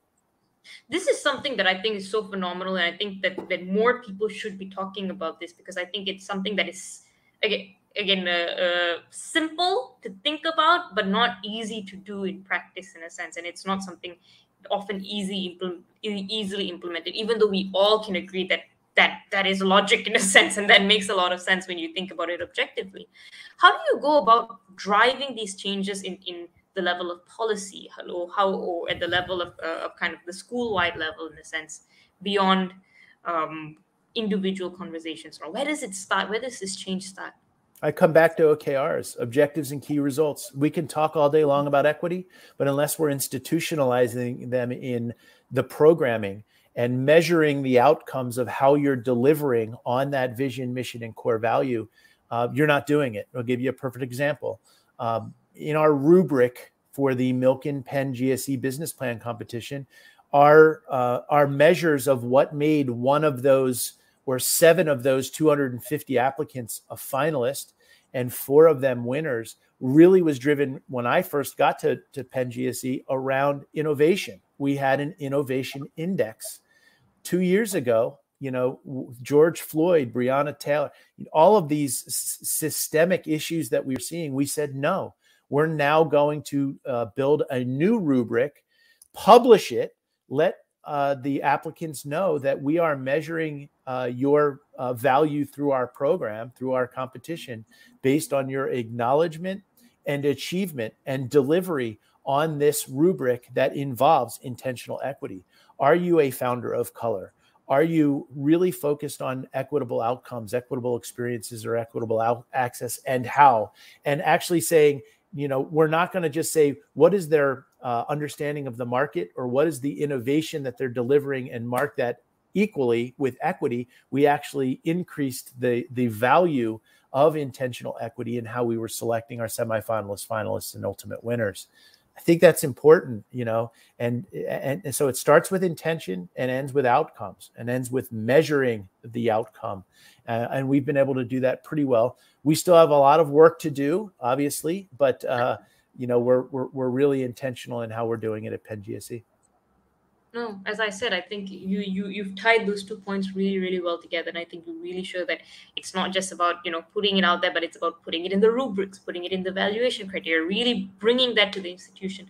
[SPEAKER 1] this is something that I think is so phenomenal, and I think that that more people should be talking about this because I think it's something that is again again uh, uh, simple to think about, but not easy to do in practice in a sense, and it's not something often easy impl- easily implemented. Even though we all can agree that that that is logic in a <laughs> sense, and that makes a lot of sense when you think about it objectively. How do you go about driving these changes in in the level of policy or how or at the level of, uh, of kind of the school-wide level in a sense beyond um, individual conversations or where does it start where does this change start
[SPEAKER 2] I come back to OKRs, objectives and key results. We can talk all day long about equity, but unless we're institutionalizing them in the programming and measuring the outcomes of how you're delivering on that vision, mission, and core value, uh, you're not doing it. I'll give you a perfect example. Um, in our rubric for the Milken Penn GSE business plan competition are uh, are measures of what made one of those or seven of those 250 applicants a finalist and four of them winners really was driven when I first got to, to Penn GSE around innovation. We had an innovation index two years ago. You know, George Floyd, Breonna Taylor, all of these systemic issues that we were seeing, we said no we're now going to uh, build a new rubric, publish it, let uh, the applicants know that we are measuring uh, your uh, value through our program, through our competition, based on your acknowledgement and achievement and delivery on this rubric that involves intentional equity. Are you a founder of color? are you really focused on equitable outcomes, equitable experiences, or equitable access, and how? And actually saying, you know, we're not going to just say what is their uh, understanding of the market or what is the innovation that they're delivering and mark that equally with equity. We actually increased the the value of intentional equity and how we were selecting our semifinalists, finalists, and ultimate winners. I think that's important, you know, and, and, and so it starts with intention and ends with outcomes and ends with measuring the outcome. Uh, and we've been able to do that pretty well. We still have a lot of work to do, obviously, but uh, you know, we're, we're we're really intentional in how we're doing it at Penn GSE
[SPEAKER 1] no as i said i think you you you've tied those two points really really well together and i think you're really show that it's not just about you know putting it out there but it's about putting it in the rubrics putting it in the valuation criteria really bringing that to the institution.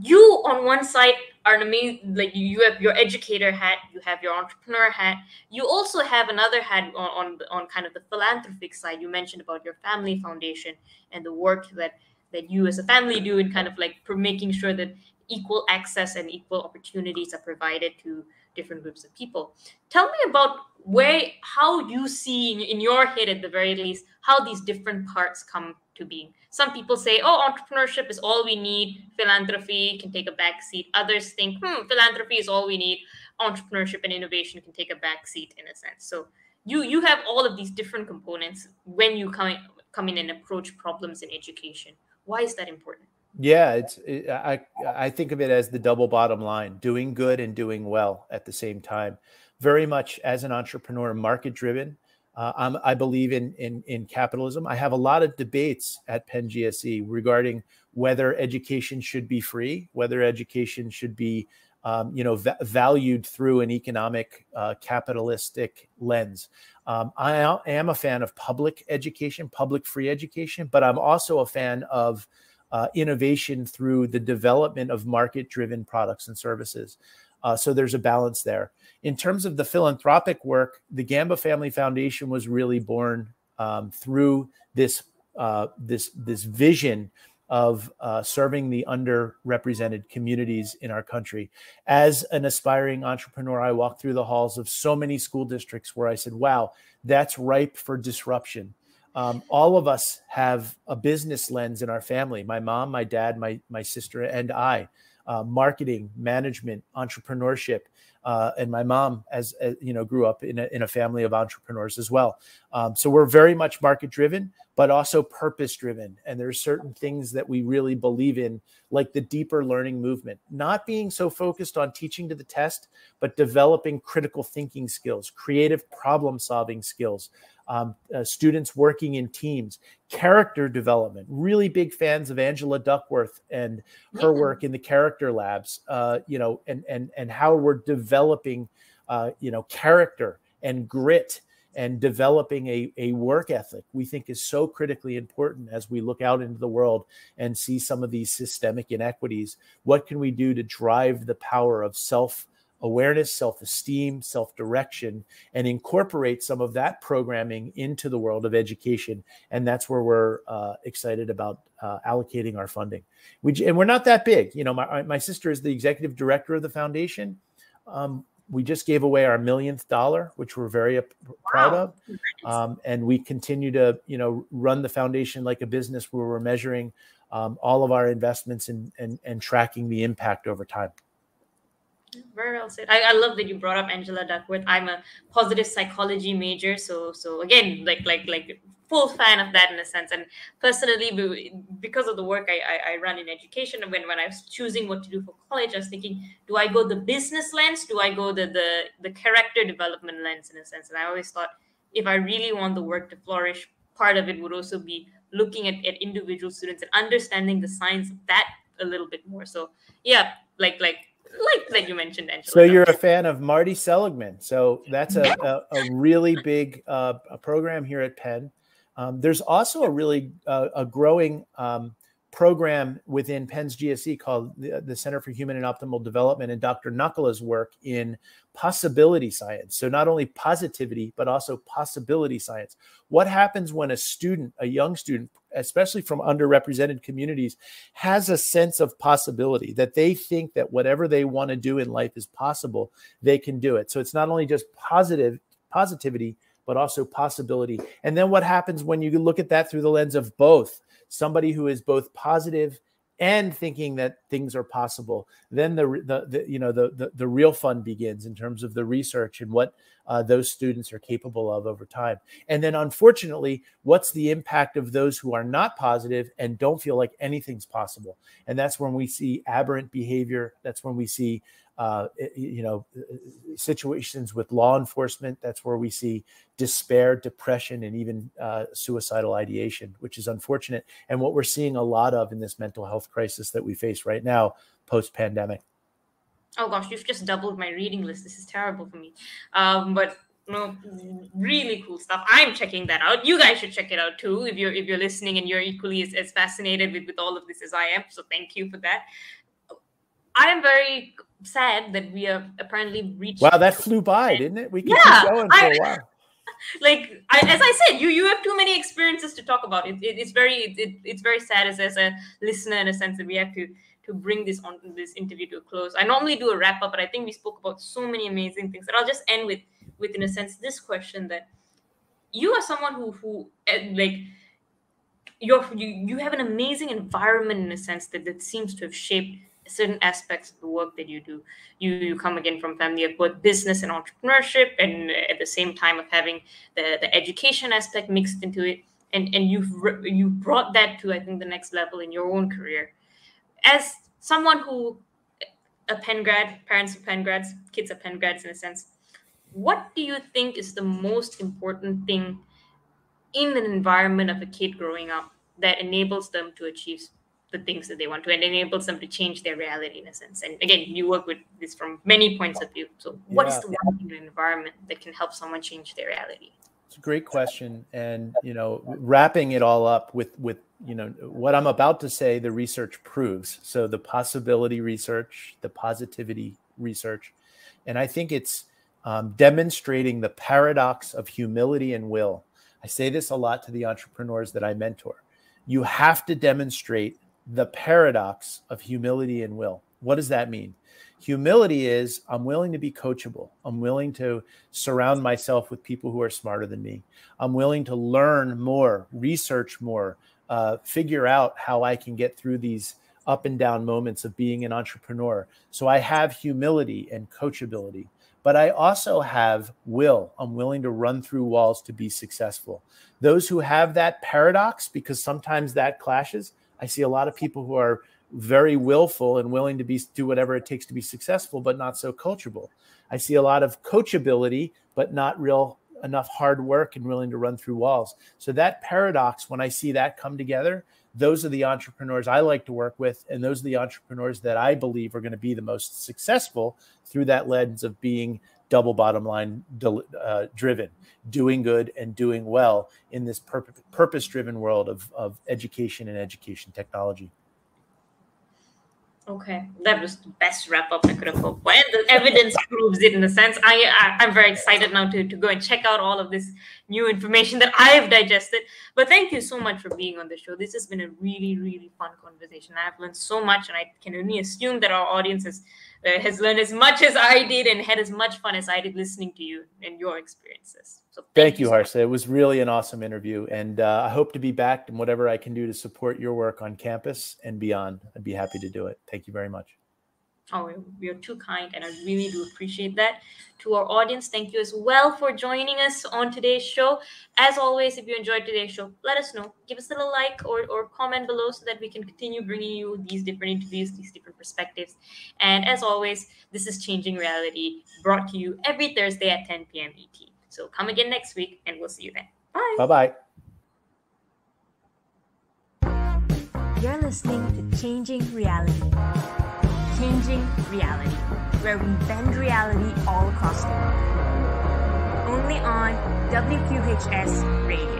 [SPEAKER 1] You on one side are an amazing like you have your educator hat you have your entrepreneur hat you also have another hat on, on on kind of the philanthropic side. You mentioned about your family foundation and the work that that you as a family do in kind of like making sure that equal access and equal opportunities are provided to different groups of people. Tell me about where how you see in, your head at the very least how these different parts come to being. Some people say, "Oh, entrepreneurship is all we need. Philanthropy can take a back seat." Others think, "Hmm, philanthropy is all we need. Entrepreneurship and innovation can take a back seat in a sense." So you you have all of these different components when you come come in and approach problems in education. Why is that important?
[SPEAKER 2] Yeah, it's it, I I think of it as the double bottom line, doing good and doing well at the same time. Very much as an entrepreneur, market driven. Uh, i believe in, in in capitalism. I have a lot of debates at Penn GSE regarding whether education should be free, whether education should be um, you know valued through an economic uh, capitalistic lens. Um, I am a fan of public education, public free education, but I'm also a fan of uh, innovation through the development of market driven products and services. Uh, so there's a balance there. In terms of the philanthropic work, the Gamba Family Foundation was really born um, through this uh, this this vision of uh, serving the underrepresented communities in our country. As an aspiring entrepreneur, I walked through the halls of so many school districts where I said, "Wow, that's ripe for disruption." Um, all of us have a business lens in our family. My mom my dad my my sister and i. Uh, marketing management entrepreneurship uh, and my mom as, as, you know grew up in a, in a family of entrepreneurs as well. Um, so we're very much market driven but also purpose driven and there's certain things that we really believe in like the deeper learning movement not being so focused on teaching to the test but developing critical thinking skills creative problem solving skills um, uh, students working in teams, character development. Really big fans of Angela Duckworth and her yeah. work in the character labs. Uh, you know, and and and how we're developing, uh, you know, character and grit and developing a, a work ethic we think is so critically important as we look out into the world and see some of these systemic inequities what can we do to drive the power of self awareness, self esteem, self direction, and incorporate some of that programming into the world of education. And that's where we're uh, excited about uh, allocating our funding. We, and we're not that big. You know, my, my sister is the executive director of the foundation. Um, we just gave away our millionth dollar, which we're very proud wow. of. Um, and we continue to, you know, run the foundation like a business where we're measuring um, all of our investments and, and, and tracking the impact over time.
[SPEAKER 1] Very well said. I, I love that you brought up Angela Duckworth. I'm a positive psychology major, so so again, like like like full fan of that in a sense. And personally, because of the work I, I, I run in education, when when I was choosing what to do for college, I was thinking, do I go the business lens? Do I go the the the character development lens in a sense? And I always thought, if I really want the work to flourish, part of it would also be looking at, at individual students and understanding the science of that a little bit more. So yeah, like like like that you mentioned Angela.
[SPEAKER 2] So you're a fan of Marty Seligman. So that's a, a, a really big uh, a program here at Penn. Um, there's also a really uh, a growing um, program within Penn's GSE called the, the, Center for Human and Optimal Development, and Dr. Nakkula's work in possibility science. So, not only positivity, but also possibility science. What happens when a student, a young student, especially from underrepresented communities, has a sense of possibility that they think that whatever they want to do in life is possible, they can do it. So, it's not only just positive positivity, but also possibility. And then what happens when you look at that through the lens of both? Somebody who is both positive and thinking that things are possible. Then the, the, the you know the, the, the real fun begins in terms of the research and what uh, those students are capable of over time. And then unfortunately what's the impact of those who are not positive and don't feel like anything's possible? And that's when we see aberrant behavior. That's when we see uh, you know, situations with law enforcement. That's where we see despair, depression, and even uh, suicidal ideation, which is unfortunate. And what we're seeing a lot of in this mental health crisis that we face right now, post pandemic.
[SPEAKER 1] Oh gosh, you've just doubled my reading list. This is terrible for me. Um, but no, really cool stuff. I'm checking that out. You guys should check it out too if you're if you're listening and you're equally as, as fascinated with, with all of this as I am. So thank you for that. I am very sad that we have apparently reached.
[SPEAKER 2] Wow, that flew by, didn't it? We can yeah, keep going for I, a while. <laughs>
[SPEAKER 1] Like I, as I said, you you have too many experiences to talk about. It, it it's very it, it's very sad as, as a listener in a sense that we have to to bring this on this interview to a close. I normally do a wrap up, but I think we spoke about so many amazing things that I'll just end with with in a sense this question that you are someone who who eh, like you're you, you have an amazing environment in a sense that that seems to have shaped certain aspects of the work that you do. You, you come again from family of both business and entrepreneurship, and at the same time of having the, the education aspect mixed into it, and and you've you brought that to I think the next level in your own career. As someone who a Penn grad, parents of Penn grads, kids of Penn grads in a sense, what do you think is the most important thing in an environment of a kid growing up that enables them to achieve the things that they want to and enables them to change their reality in a sense. And again you work with this from many points of view. So what yeah. is the one thing in the environment that can help someone change their reality?
[SPEAKER 2] It's a great question. And you know wrapping it all up with with you know what i'm about to say the research proves. So the possibility research the positivity research. And i think it's um, demonstrating the paradox of humility and will. I say this a lot to the entrepreneurs that i mentor. You have to demonstrate the paradox of humility and will. What does that mean? Humility is I'm willing to be coachable. I'm willing to surround myself with people who are smarter than me. I'm willing to learn more, research more, uh, figure out how I can get through these up and down moments of being an entrepreneur. So I have humility and coachability, but I also have will. I'm willing to run through walls to be successful. Those who have that paradox, because sometimes that clashes, I see a lot of people who are very willful and willing to be do whatever it takes to be successful, but not so coachable. I see a lot of coachability, but not real enough hard work and willing to run through walls. So that paradox, when I see that come together, those are the entrepreneurs I like to work with, and those are the entrepreneurs that I believe are going to be the most successful through that lens of being double bottom line uh, driven, doing good and doing well in this purpose driven world of, of education and education technology.
[SPEAKER 1] Okay, that was the best wrap up I could have hoped for, and the evidence proves it. In a sense, I, I am very excited now to, to go and check out all of this new information that I have digested. But thank you so much for being on the show. This has been a really really fun conversation. I've learned so much, and I can only assume that our audience has uh, has learned as much as I did and had as much fun as I did listening to you and your experiences.
[SPEAKER 2] So thank, thank you, Harsha. It was really an awesome interview, and uh, I hope to be back and whatever I can do to support your work on campus and beyond. I'd be happy to do it. Thank you very much.
[SPEAKER 1] Oh, you're too kind, and I really do appreciate that. To our audience, thank you as well for joining us on today's show. As always, if you enjoyed today's show, let us know. Give us a little like or, or comment below so that we can continue bringing you these different interviews, these different perspectives. And as always, this is Changing Reality, brought to you every Thursday at 10 p.m. ET. So come again next week, and we'll see you then. Bye.
[SPEAKER 2] Bye
[SPEAKER 3] bye. You're listening to Changing Reality. Changing Reality, where we bend reality all across the world. Only on WQHS Radio.